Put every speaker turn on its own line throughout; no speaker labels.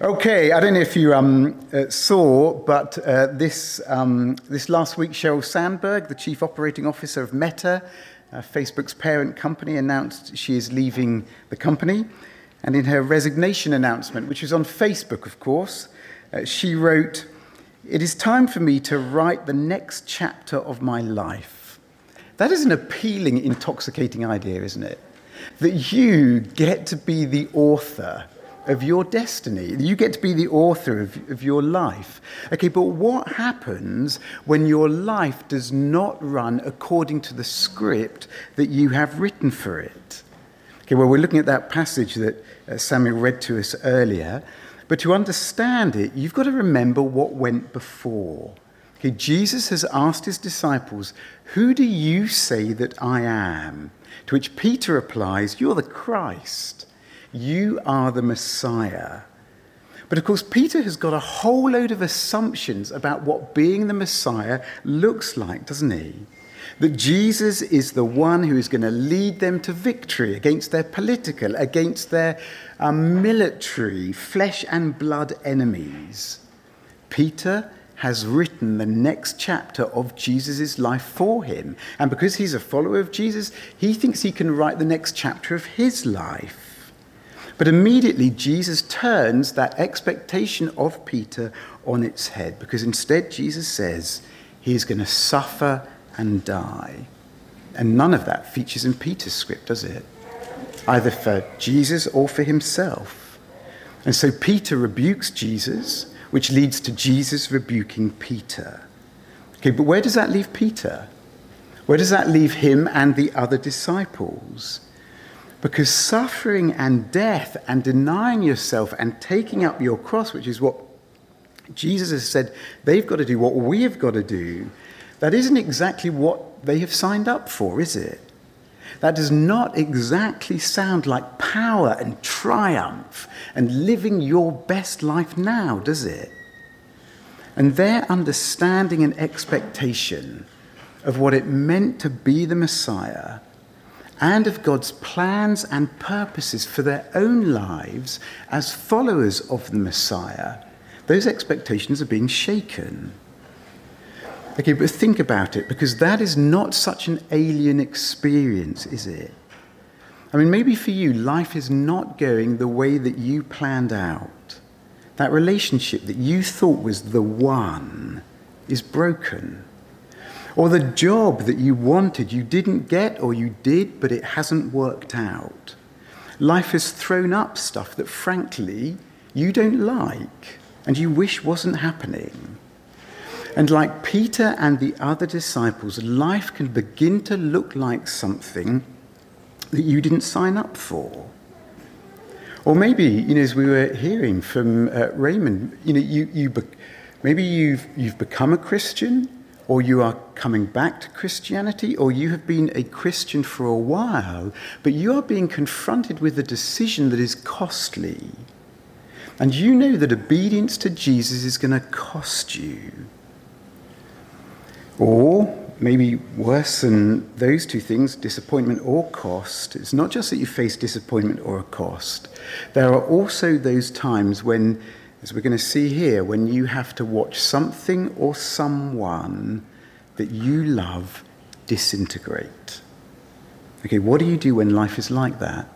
Okay, I don't know if you um, uh, saw, but uh, this, um, this last week, Sheryl Sandberg, the chief operating officer of Meta, uh, Facebook's parent company, announced she is leaving the company. And in her resignation announcement, which was on Facebook, of course, uh, she wrote, It is time for me to write the next chapter of my life. That is an appealing, intoxicating idea, isn't it? That you get to be the author of your destiny. You get to be the author of, of your life. Okay, but what happens when your life does not run according to the script that you have written for it? Okay, well, we're looking at that passage that uh, Samuel read to us earlier. But to understand it, you've got to remember what went before. Okay, Jesus has asked his disciples, Who do you say that I am? To which Peter replies, You're the Christ. You are the Messiah. But of course, Peter has got a whole load of assumptions about what being the Messiah looks like, doesn't he? That Jesus is the one who is going to lead them to victory against their political, against their um, military, flesh and blood enemies. Peter has written the next chapter of Jesus' life for him. And because he's a follower of Jesus, he thinks he can write the next chapter of his life. But immediately, Jesus turns that expectation of Peter on its head because instead, Jesus says he's going to suffer and die. And none of that features in Peter's script, does it? Either for Jesus or for himself. And so Peter rebukes Jesus, which leads to Jesus rebuking Peter. Okay, but where does that leave Peter? Where does that leave him and the other disciples? Because suffering and death and denying yourself and taking up your cross, which is what Jesus has said they've got to do, what we have got to do, that isn't exactly what they have signed up for, is it? That does not exactly sound like power and triumph and living your best life now, does it? And their understanding and expectation of what it meant to be the Messiah and of God's plans and purposes for their own lives as followers of the Messiah, those expectations are being shaken. Okay, but think about it, because that is not such an alien experience, is it? I mean, maybe for you, life is not going the way that you planned out. That relationship that you thought was the one is broken. Or the job that you wanted, you didn't get, or you did, but it hasn't worked out. Life has thrown up stuff that, frankly, you don't like and you wish wasn't happening. And like Peter and the other disciples, life can begin to look like something that you didn't sign up for. Or maybe, you know, as we were hearing from uh, Raymond, you know, you, you be- maybe you've, you've become a Christian, or you are coming back to Christianity, or you have been a Christian for a while, but you are being confronted with a decision that is costly. And you know that obedience to Jesus is going to cost you. Or maybe worse than those two things, disappointment or cost, it's not just that you face disappointment or a cost. There are also those times when as we're going to see here, when you have to watch something or someone that you love disintegrate. Okay, what do you do when life is like that?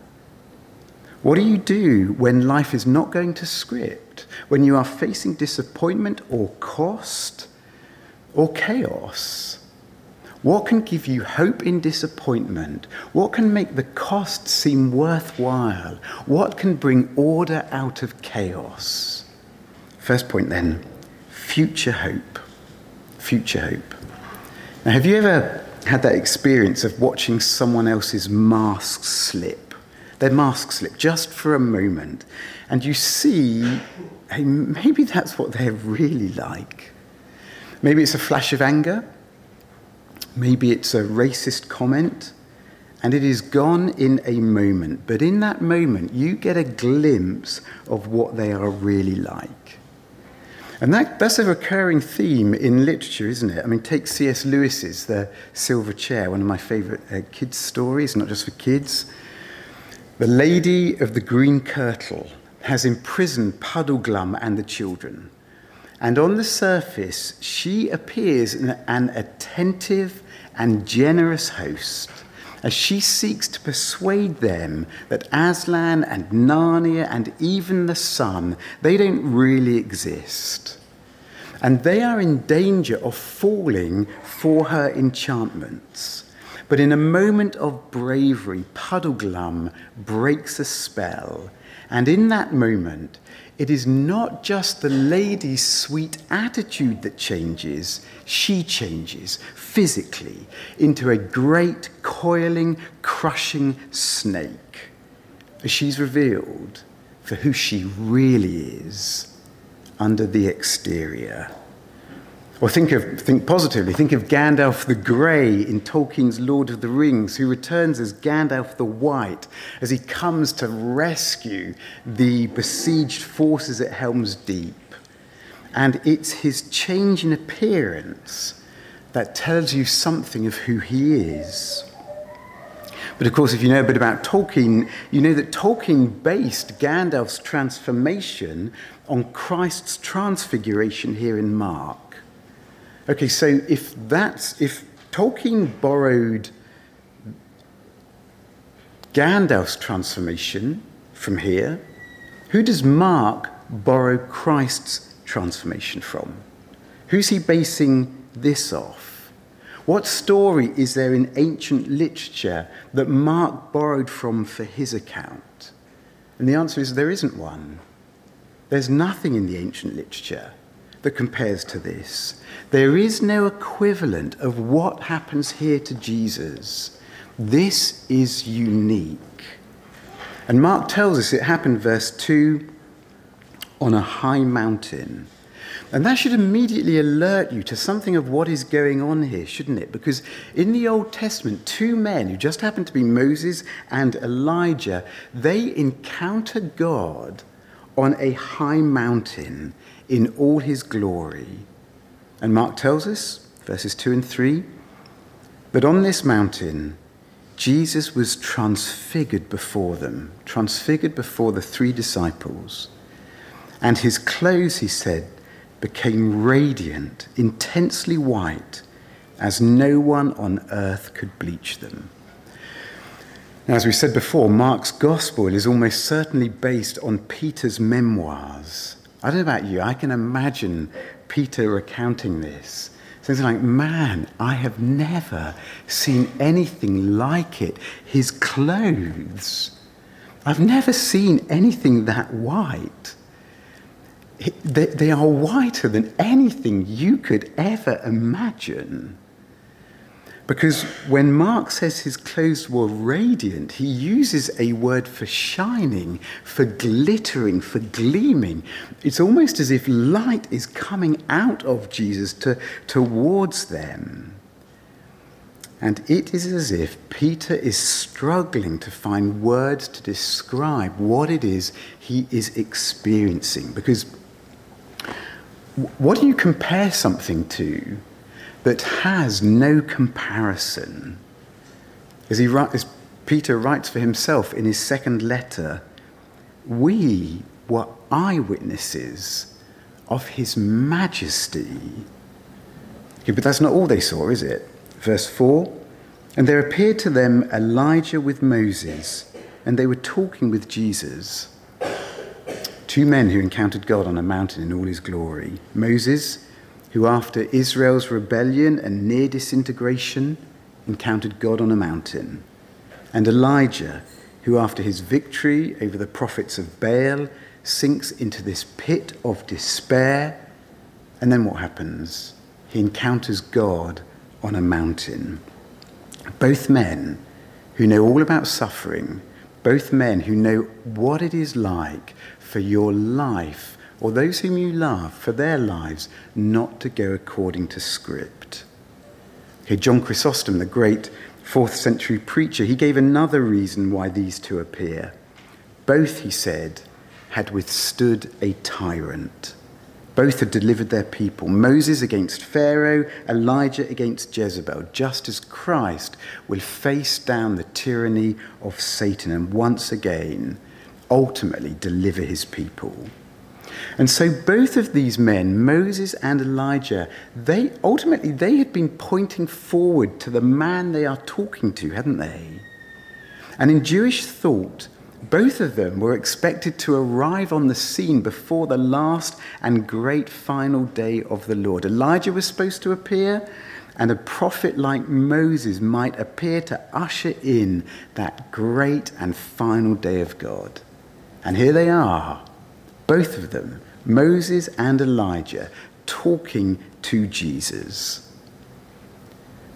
What do you do when life is not going to script? When you are facing disappointment or cost or chaos? What can give you hope in disappointment? What can make the cost seem worthwhile? What can bring order out of chaos? First point then future hope. Future hope. Now, have you ever had that experience of watching someone else's mask slip? Their mask slip just for a moment, and you see, hey, maybe that's what they're really like. Maybe it's a flash of anger. Maybe it's a racist comment. And it is gone in a moment. But in that moment, you get a glimpse of what they are really like. And that, that's a recurring theme in literature, isn't it? I mean, take C.S. Lewis's The Silver Chair, one of my favourite uh, kids' stories, not just for kids. The Lady of the Green Kirtle has imprisoned Puddleglum and the children. And on the surface, she appears an attentive and generous host as she seeks to persuade them that Aslan and Narnia and even the sun, they don't really exist. And they are in danger of falling for her enchantments. But in a moment of bravery, Puddleglum breaks a spell. And in that moment, it is not just the lady's sweet attitude that changes, she changes physically into a great, coiling, crushing snake as she's revealed for who she really is under the exterior. Or think, of, think positively, think of Gandalf the Grey in Tolkien's Lord of the Rings, who returns as Gandalf the White as he comes to rescue the besieged forces at Helm's Deep. And it's his change in appearance that tells you something of who he is. But of course, if you know a bit about Tolkien, you know that Tolkien based Gandalf's transformation on Christ's transfiguration here in Mark. Okay, so if that's if Tolkien borrowed Gandalf's transformation from here, who does Mark borrow Christ's transformation from? Who's he basing this off? What story is there in ancient literature that Mark borrowed from for his account? And the answer is there isn't one. There's nothing in the ancient literature that compares to this. There is no equivalent of what happens here to Jesus. This is unique. And Mark tells us it happened, verse 2, on a high mountain. And that should immediately alert you to something of what is going on here, shouldn't it? Because in the Old Testament, two men who just happen to be Moses and Elijah, they encounter God on a high mountain in all his glory. And Mark tells us, verses 2 and 3, that on this mountain, Jesus was transfigured before them, transfigured before the three disciples. And his clothes, he said, became radiant, intensely white, as no one on earth could bleach them. Now, as we said before, Mark's gospel is almost certainly based on Peter's memoirs. I don't know about you, I can imagine Peter recounting this. Something like, man, I have never seen anything like it. His clothes, I've never seen anything that white. They are whiter than anything you could ever imagine. Because when Mark says his clothes were radiant, he uses a word for shining, for glittering, for gleaming. It's almost as if light is coming out of Jesus to, towards them. And it is as if Peter is struggling to find words to describe what it is he is experiencing. Because what do you compare something to that has no comparison. As, he, as Peter writes for himself in his second letter, we were eyewitnesses of his majesty. Okay, but that's not all they saw, is it? Verse 4 And there appeared to them Elijah with Moses, and they were talking with Jesus. Two men who encountered God on a mountain in all his glory. Moses, who, after Israel's rebellion and near disintegration, encountered God on a mountain, and Elijah, who, after his victory over the prophets of Baal, sinks into this pit of despair. And then what happens? He encounters God on a mountain. Both men who know all about suffering, both men who know what it is like for your life or those whom you love for their lives not to go according to script. Okay, John Chrysostom, the great fourth century preacher, he gave another reason why these two appear. Both, he said, had withstood a tyrant. Both had delivered their people Moses against Pharaoh, Elijah against Jezebel, just as Christ will face down the tyranny of Satan and once again ultimately deliver his people. And so both of these men, Moses and Elijah, they ultimately they had been pointing forward to the man they are talking to, hadn't they? And in Jewish thought, both of them were expected to arrive on the scene before the last and great final day of the Lord. Elijah was supposed to appear, and a prophet like Moses might appear to usher in that great and final day of God. And here they are, both of them, Moses and Elijah, talking to Jesus,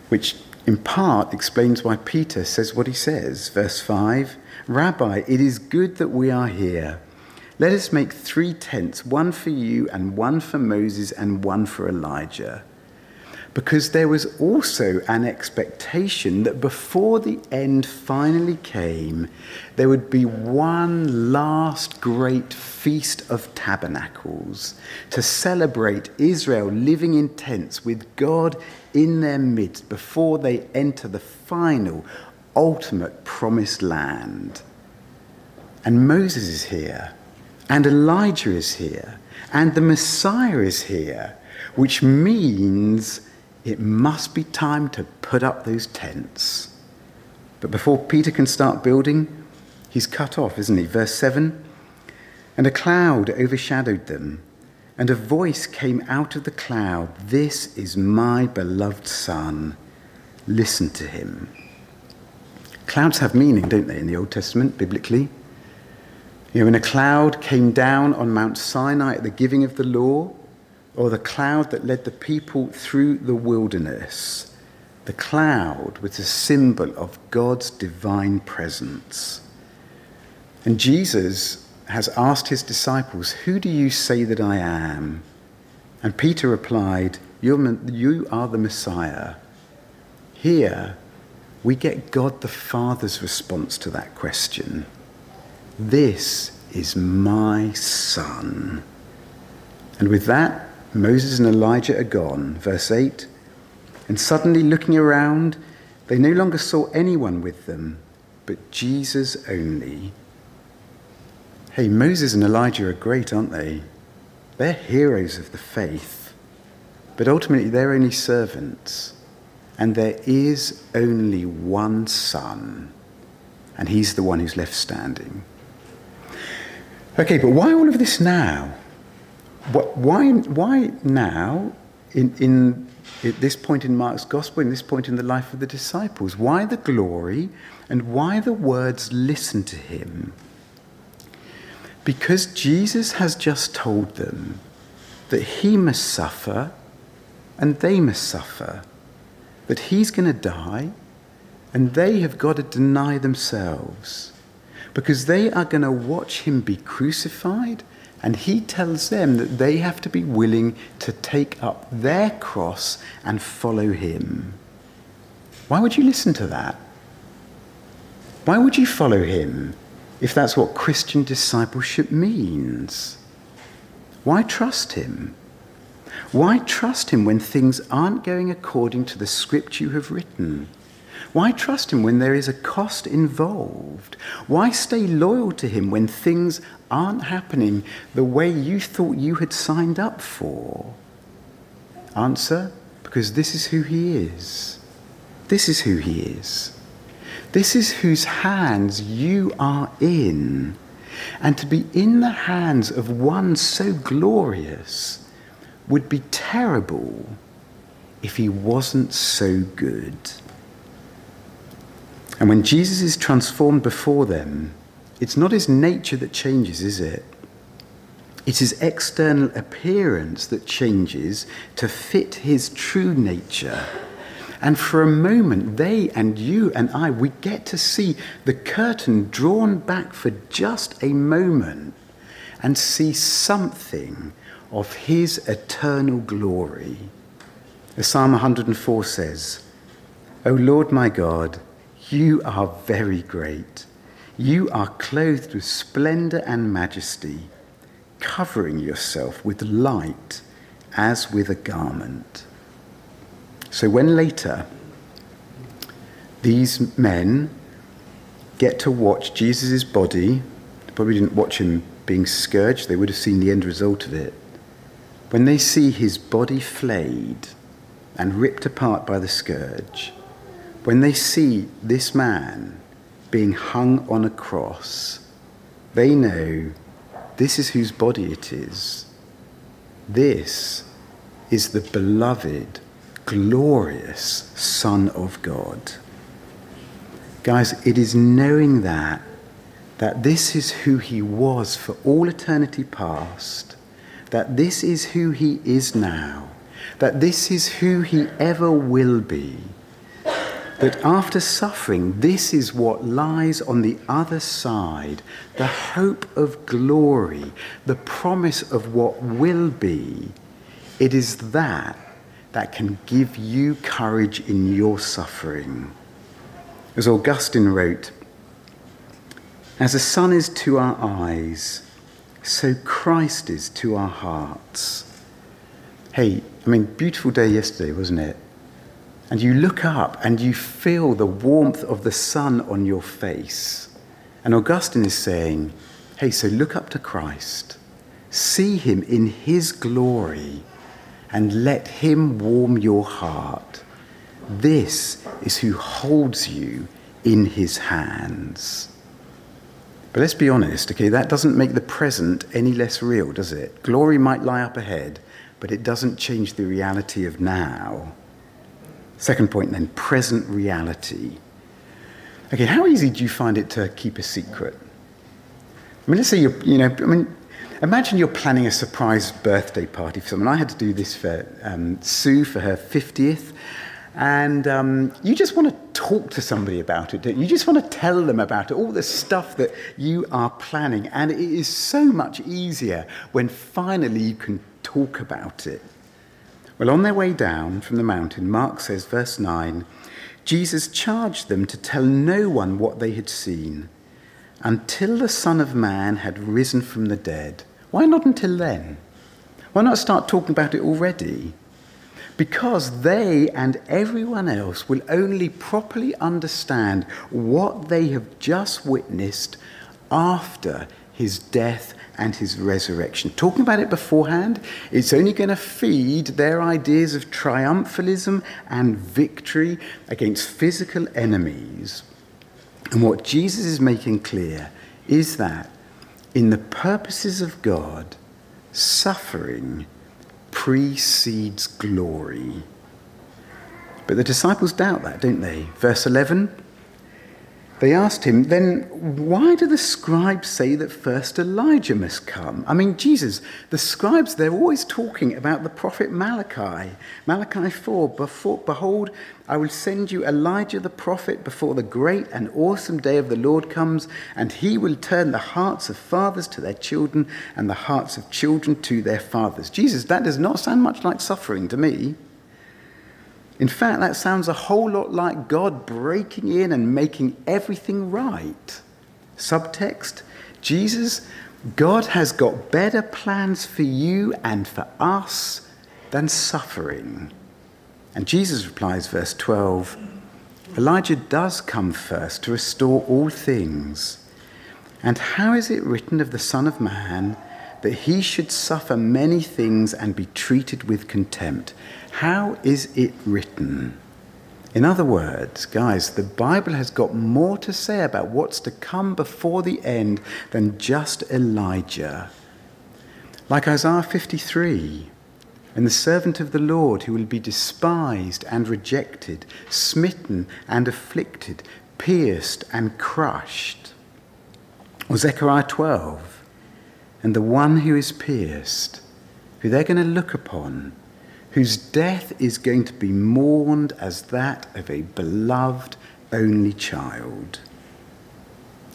which in part explains why Peter says what he says. Verse 5 Rabbi, it is good that we are here. Let us make three tents one for you, and one for Moses, and one for Elijah because there was also an expectation that before the end finally came, there would be one last great feast of tabernacles to celebrate Israel living in tents with God in their midst before they enter the final, ultimate promised land. And Moses is here, and Elijah is here, and the Messiah is here, which means it must be time to put up those tents. But before Peter can start building, he's cut off, isn't he? Verse 7 And a cloud overshadowed them, and a voice came out of the cloud This is my beloved Son. Listen to him. Clouds have meaning, don't they, in the Old Testament, biblically? You know, when a cloud came down on Mount Sinai at the giving of the law, or the cloud that led the people through the wilderness. The cloud was a symbol of God's divine presence. And Jesus has asked his disciples, Who do you say that I am? And Peter replied, You are the Messiah. Here, we get God the Father's response to that question This is my Son. And with that, Moses and Elijah are gone. Verse 8 And suddenly looking around, they no longer saw anyone with them, but Jesus only. Hey, Moses and Elijah are great, aren't they? They're heroes of the faith, but ultimately they're only servants. And there is only one Son, and he's the one who's left standing. Okay, but why all of this now? Why, why now, in, in at this point in Mark's gospel, in this point in the life of the disciples? Why the glory and why the words listen to him? Because Jesus has just told them that he must suffer and they must suffer, that he's going to die and they have got to deny themselves because they are going to watch him be crucified and he tells them that they have to be willing to take up their cross and follow him. Why would you listen to that? Why would you follow him if that's what Christian discipleship means? Why trust him? Why trust him when things aren't going according to the script you have written? Why trust him when there is a cost involved? Why stay loyal to him when things aren't happening the way you thought you had signed up for? Answer because this is who he is. This is who he is. This is whose hands you are in. And to be in the hands of one so glorious would be terrible if he wasn't so good. And when Jesus is transformed before them, it's not his nature that changes, is it? It's his external appearance that changes to fit his true nature. And for a moment, they and you and I, we get to see the curtain drawn back for just a moment and see something of his eternal glory. Psalm 104 says, O Lord my God, you are very great. You are clothed with splendor and majesty, covering yourself with light as with a garment. So when later these men get to watch Jesus' body they probably didn't watch him being scourged, they would have seen the end result of it. When they see his body flayed and ripped apart by the scourge, when they see this man being hung on a cross, they know this is whose body it is. This is the beloved, glorious Son of God. Guys, it is knowing that, that this is who he was for all eternity past, that this is who he is now, that this is who he ever will be, that after suffering, this is what lies on the other side the hope of glory, the promise of what will be. It is that that can give you courage in your suffering. As Augustine wrote, as the sun is to our eyes, so Christ is to our hearts. Hey, I mean, beautiful day yesterday, wasn't it? And you look up and you feel the warmth of the sun on your face. And Augustine is saying, hey, so look up to Christ, see him in his glory, and let him warm your heart. This is who holds you in his hands. But let's be honest, okay, that doesn't make the present any less real, does it? Glory might lie up ahead, but it doesn't change the reality of now. Second point then, present reality. Okay, how easy do you find it to keep a secret? I mean, let's say you're, you know, I mean, imagine you're planning a surprise birthday party for someone. I had to do this for um, Sue for her 50th. And um, you just want to talk to somebody about it, you? you? just want to tell them about it, all the stuff that you are planning. And it is so much easier when finally you can talk about it. Well, on their way down from the mountain, Mark says, verse 9, Jesus charged them to tell no one what they had seen until the Son of Man had risen from the dead. Why not until then? Why not start talking about it already? Because they and everyone else will only properly understand what they have just witnessed after his death and his resurrection. Talking about it beforehand, it's only going to feed their ideas of triumphalism and victory against physical enemies. And what Jesus is making clear is that in the purposes of God, suffering precedes glory. But the disciples doubt that, don't they? Verse 11 they asked him, Then why do the scribes say that first Elijah must come? I mean, Jesus, the scribes, they're always talking about the prophet Malachi. Malachi 4 Behold, I will send you Elijah the prophet before the great and awesome day of the Lord comes, and he will turn the hearts of fathers to their children and the hearts of children to their fathers. Jesus, that does not sound much like suffering to me. In fact, that sounds a whole lot like God breaking in and making everything right. Subtext Jesus, God has got better plans for you and for us than suffering. And Jesus replies, verse 12 Elijah does come first to restore all things. And how is it written of the Son of Man that he should suffer many things and be treated with contempt? How is it written? In other words, guys, the Bible has got more to say about what's to come before the end than just Elijah. Like Isaiah 53, and the servant of the Lord who will be despised and rejected, smitten and afflicted, pierced and crushed. Or Zechariah 12, and the one who is pierced, who they're going to look upon whose death is going to be mourned as that of a beloved only child.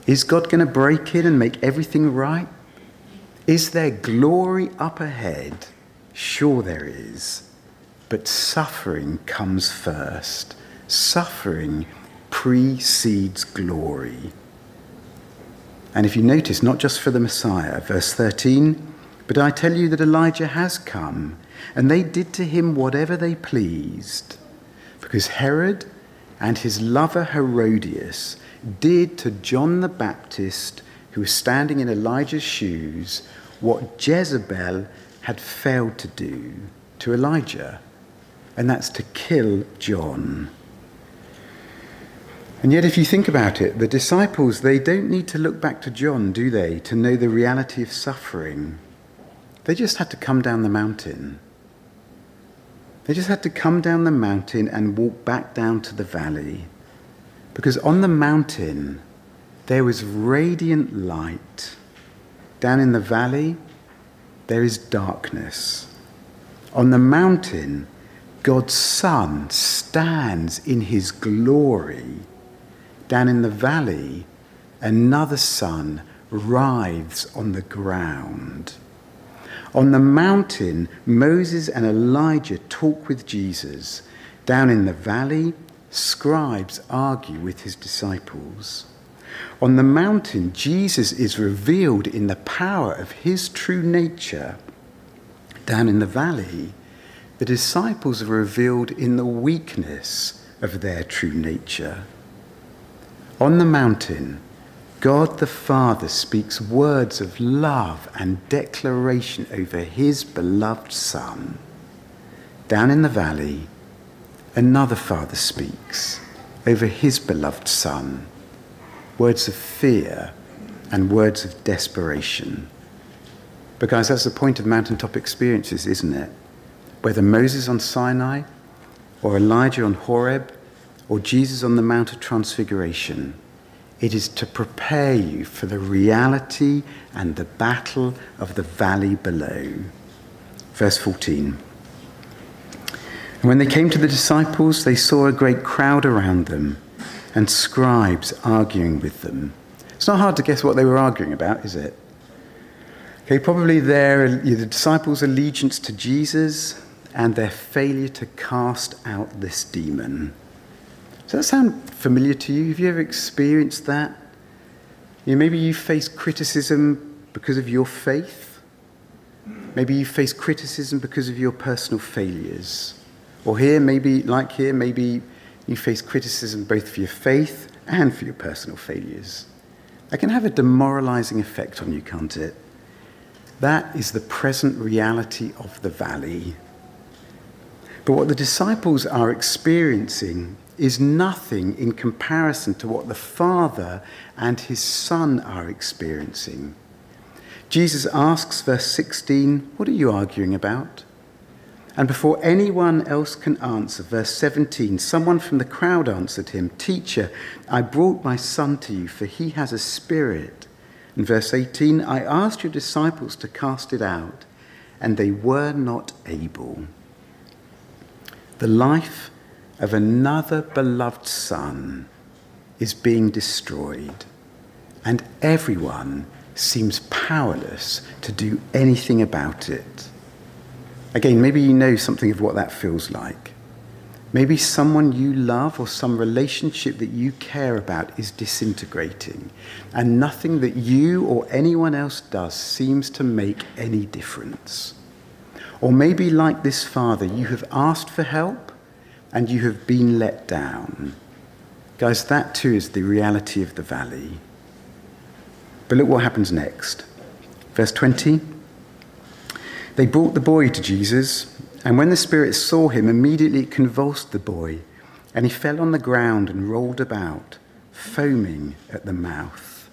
Is God going to break in and make everything right? Is there glory up ahead? Sure, there is. But suffering comes first. Suffering precedes glory. And if you notice, not just for the Messiah, verse 13, but I tell you that Elijah has come and they did to him whatever they pleased, because Herod and his lover Herodias did to John the Baptist who was standing in Elijah's shoes what Jezebel had failed to do to Elijah, and that's to kill John. And yet, if you think about it, the disciples, they don't need to look back to John, do they, to know the reality of suffering. They just had to come down the mountain. They just had to come down the mountain and walk back down to the valley. Because on the mountain, there was radiant light. Down in the valley, there is darkness. On the mountain, God's Son stands in his glory. Down in the valley, another son writhes on the ground. On the mountain, Moses and Elijah talk with Jesus. Down in the valley, scribes argue with his disciples. On the mountain, Jesus is revealed in the power of his true nature. Down in the valley, the disciples are revealed in the weakness of their true nature. On the mountain, God the Father speaks words of love and declaration over his beloved Son. Down in the valley, another Father speaks over his beloved Son words of fear and words of desperation. Because that's the point of mountaintop experiences, isn't it? Whether Moses on Sinai, or Elijah on Horeb, or Jesus on the Mount of Transfiguration, it is to prepare you for the reality and the battle of the valley below. Verse 14. And when they came to the disciples, they saw a great crowd around them and scribes arguing with them. It's not hard to guess what they were arguing about, is it? Okay, probably their, the disciples' allegiance to Jesus and their failure to cast out this demon. Does that sound familiar to you? Have you ever experienced that? You know, maybe you face criticism because of your faith. Maybe you face criticism because of your personal failures. Or here, maybe, like here, maybe you face criticism both for your faith and for your personal failures. That can have a demoralizing effect on you, can't it? That is the present reality of the valley. But what the disciples are experiencing is nothing in comparison to what the Father and his Son are experiencing. Jesus asks, verse 16, What are you arguing about? And before anyone else can answer, verse 17, someone from the crowd answered him, Teacher, I brought my son to you, for he has a spirit. In verse 18, I asked your disciples to cast it out, and they were not able. The life of another beloved son is being destroyed, and everyone seems powerless to do anything about it. Again, maybe you know something of what that feels like. Maybe someone you love or some relationship that you care about is disintegrating, and nothing that you or anyone else does seems to make any difference. Or maybe, like this father, you have asked for help and you have been let down. Guys, that too is the reality of the valley. But look what happens next. Verse 20. They brought the boy to Jesus, and when the Spirit saw him, immediately it convulsed the boy, and he fell on the ground and rolled about, foaming at the mouth.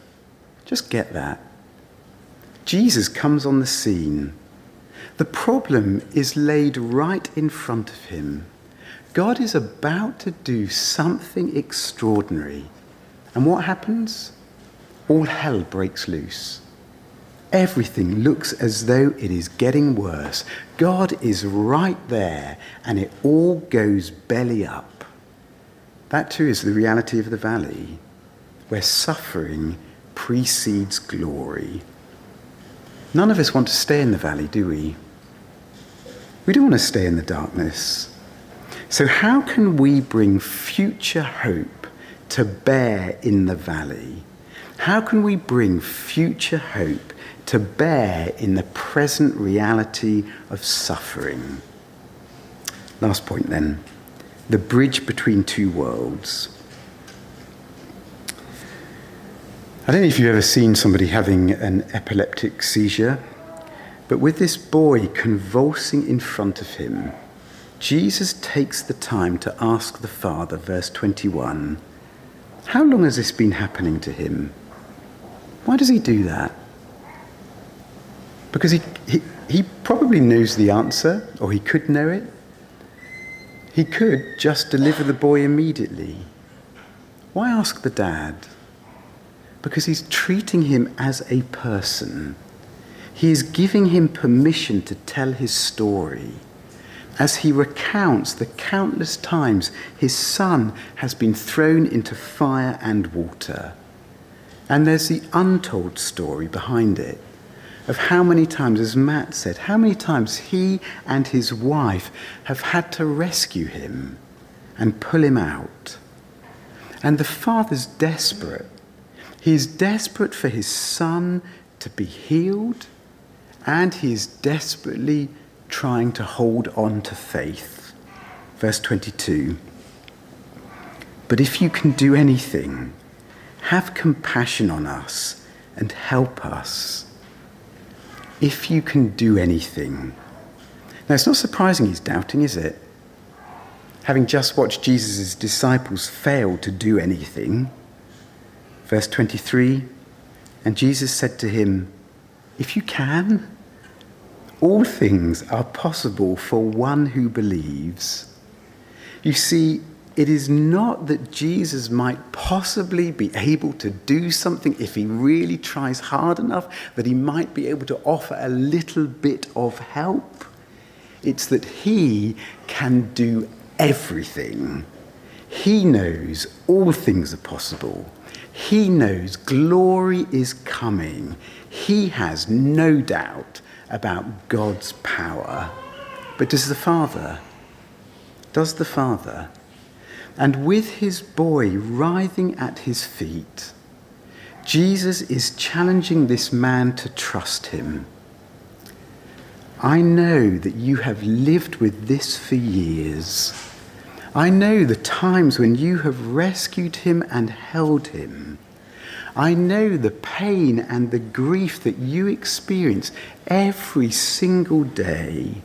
Just get that. Jesus comes on the scene. The problem is laid right in front of him. God is about to do something extraordinary. And what happens? All hell breaks loose. Everything looks as though it is getting worse. God is right there, and it all goes belly up. That too is the reality of the valley, where suffering precedes glory. None of us want to stay in the valley, do we? We don't want to stay in the darkness. So, how can we bring future hope to bear in the valley? How can we bring future hope to bear in the present reality of suffering. Last point then the bridge between two worlds. I don't know if you've ever seen somebody having an epileptic seizure, but with this boy convulsing in front of him, Jesus takes the time to ask the Father, verse 21, How long has this been happening to him? Why does he do that? Because he, he, he probably knows the answer, or he could know it. He could just deliver the boy immediately. Why ask the dad? Because he's treating him as a person. He is giving him permission to tell his story as he recounts the countless times his son has been thrown into fire and water. And there's the untold story behind it of how many times, as Matt said, how many times he and his wife have had to rescue him and pull him out. And the father's desperate. He's desperate for his son to be healed, and he is desperately trying to hold on to faith. Verse 22 But if you can do anything, have compassion on us and help us. If you can do anything. Now, it's not surprising he's doubting, is it? Having just watched Jesus' disciples fail to do anything. Verse 23 And Jesus said to him, If you can, all things are possible for one who believes. You see, it is not that Jesus might possibly be able to do something if he really tries hard enough, that he might be able to offer a little bit of help. It's that he can do everything. He knows all things are possible. He knows glory is coming. He has no doubt about God's power. But does the Father? Does the Father? And with his boy writhing at his feet, Jesus is challenging this man to trust him. I know that you have lived with this for years. I know the times when you have rescued him and held him. I know the pain and the grief that you experience every single day.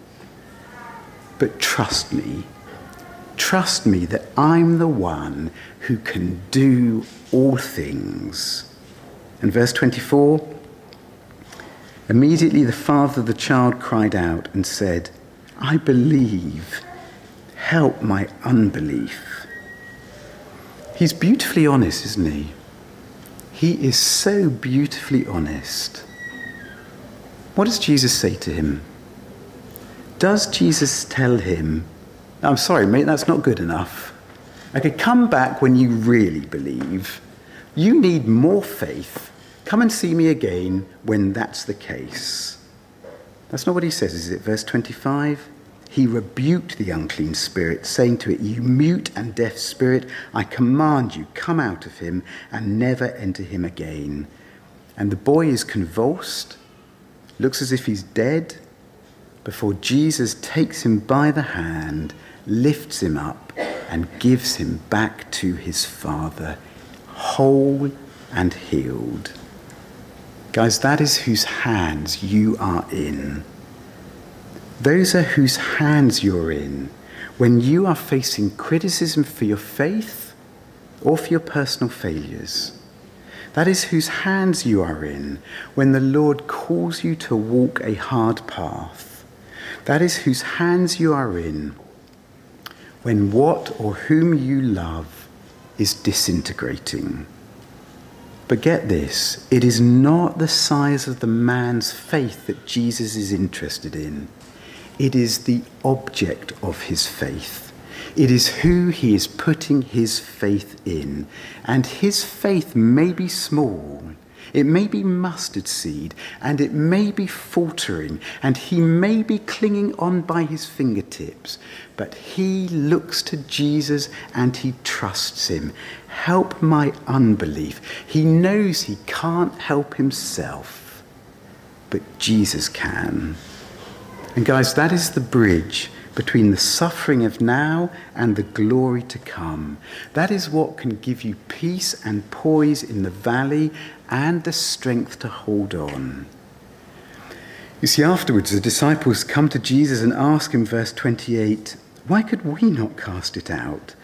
But trust me, Trust me that I'm the one who can do all things. And verse 24 Immediately the father of the child cried out and said, I believe, help my unbelief. He's beautifully honest, isn't he? He is so beautifully honest. What does Jesus say to him? Does Jesus tell him, I'm sorry, mate, that's not good enough. Okay, come back when you really believe. You need more faith. Come and see me again when that's the case. That's not what he says, is it? Verse 25. He rebuked the unclean spirit, saying to it, You mute and deaf spirit, I command you, come out of him and never enter him again. And the boy is convulsed, looks as if he's dead, before Jesus takes him by the hand lifts him up, and gives him back to his Father, whole and healed. Guys, that is whose hands you are in. Those are whose hands you're in when you are facing criticism for your faith or for your personal failures. That is whose hands you are in when the Lord calls you to walk a hard path. That is whose hands you are in when what or whom you love is disintegrating. But get this it is not the size of the man's faith that Jesus is interested in, it is the object of his faith. It is who he is putting his faith in. And his faith may be small, it may be mustard seed, and it may be faltering, and he may be clinging on by his fingertips, but he looks to Jesus and he trusts him. Help my unbelief. He knows he can't help himself, but Jesus can. And guys, that is the bridge between the suffering of now and the glory to come. That is what can give you peace and poise in the valley and the strength to hold on. You see, afterwards, the disciples come to Jesus and ask him, verse 28, why could we not cast it out?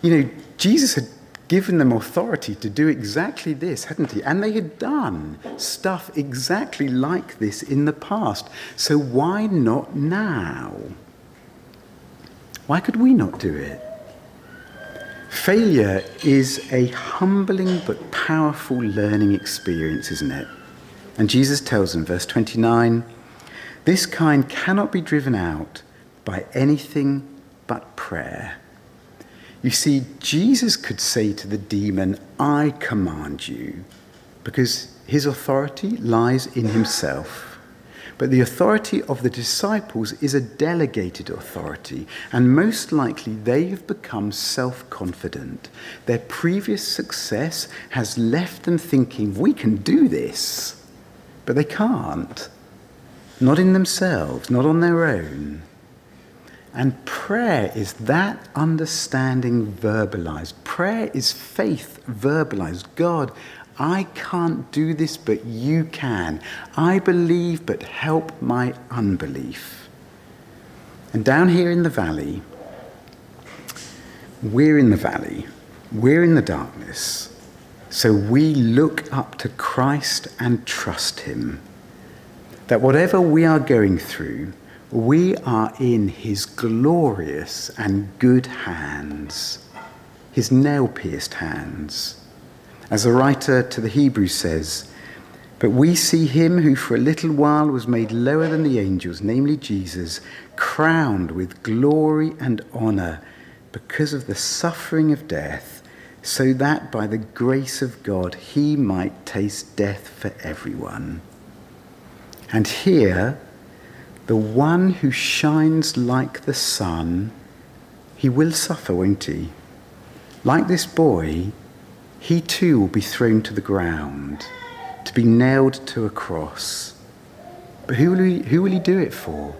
You know, Jesus had given them authority to do exactly this, hadn't he? And they had done stuff exactly like this in the past. So why not now? Why could we not do it? Failure is a humbling but powerful learning experience, isn't it? And Jesus tells them, verse 29, this kind cannot be driven out by anything but prayer. You see, Jesus could say to the demon, I command you, because his authority lies in himself. But the authority of the disciples is a delegated authority, and most likely they have become self confident. Their previous success has left them thinking, we can do this. But they can't. Not in themselves, not on their own. And prayer is that understanding verbalized. Prayer is faith verbalized. God, I can't do this, but you can. I believe, but help my unbelief. And down here in the valley, we're in the valley, we're in the darkness. So we look up to Christ and trust Him. That whatever we are going through, we are in his glorious and good hands, his nail pierced hands. As the writer to the Hebrews says, but we see him who for a little while was made lower than the angels, namely Jesus, crowned with glory and honor because of the suffering of death, so that by the grace of God he might taste death for everyone. And here, the one who shines like the sun, he will suffer, won't he? Like this boy, he too will be thrown to the ground, to be nailed to a cross. But who will he, who will he do it for?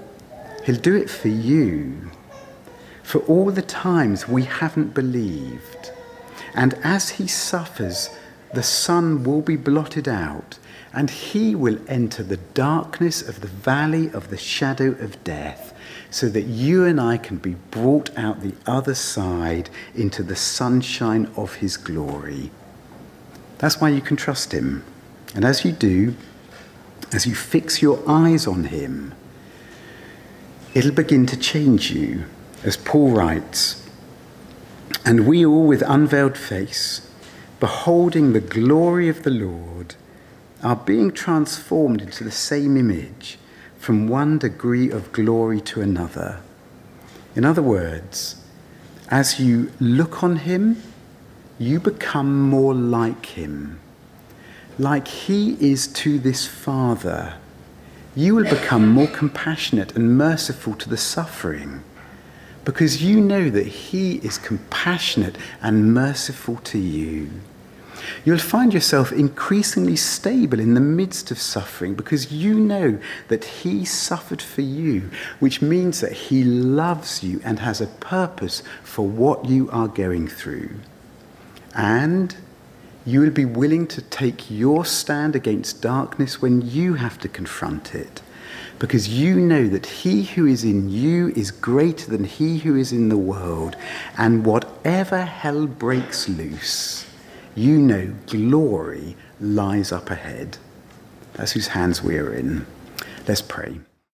He'll do it for you, for all the times we haven't believed. And as he suffers, the sun will be blotted out and he will enter the darkness of the valley of the shadow of death, so that you and I can be brought out the other side into the sunshine of his glory. That's why you can trust him. And as you do, as you fix your eyes on him, it'll begin to change you, as Paul writes. And we all, with unveiled face, beholding the glory of the Lord, are being transformed into the same image from one degree of glory to another. In other words, as you look on him, you become more like him. Like he is to this Father, you will become more compassionate and merciful to the suffering because you know that he is compassionate and merciful to you. You'll find yourself increasingly stable in the midst of suffering because you know that He suffered for you, which means that He loves you and has a purpose for what you are going through. And you will be willing to take your stand against darkness when you have to confront it. Because you know that he who is in you is greater than he who is in the world, and whatever hell breaks loose, you know glory lies up ahead. That's whose hands we're in. Let's pray.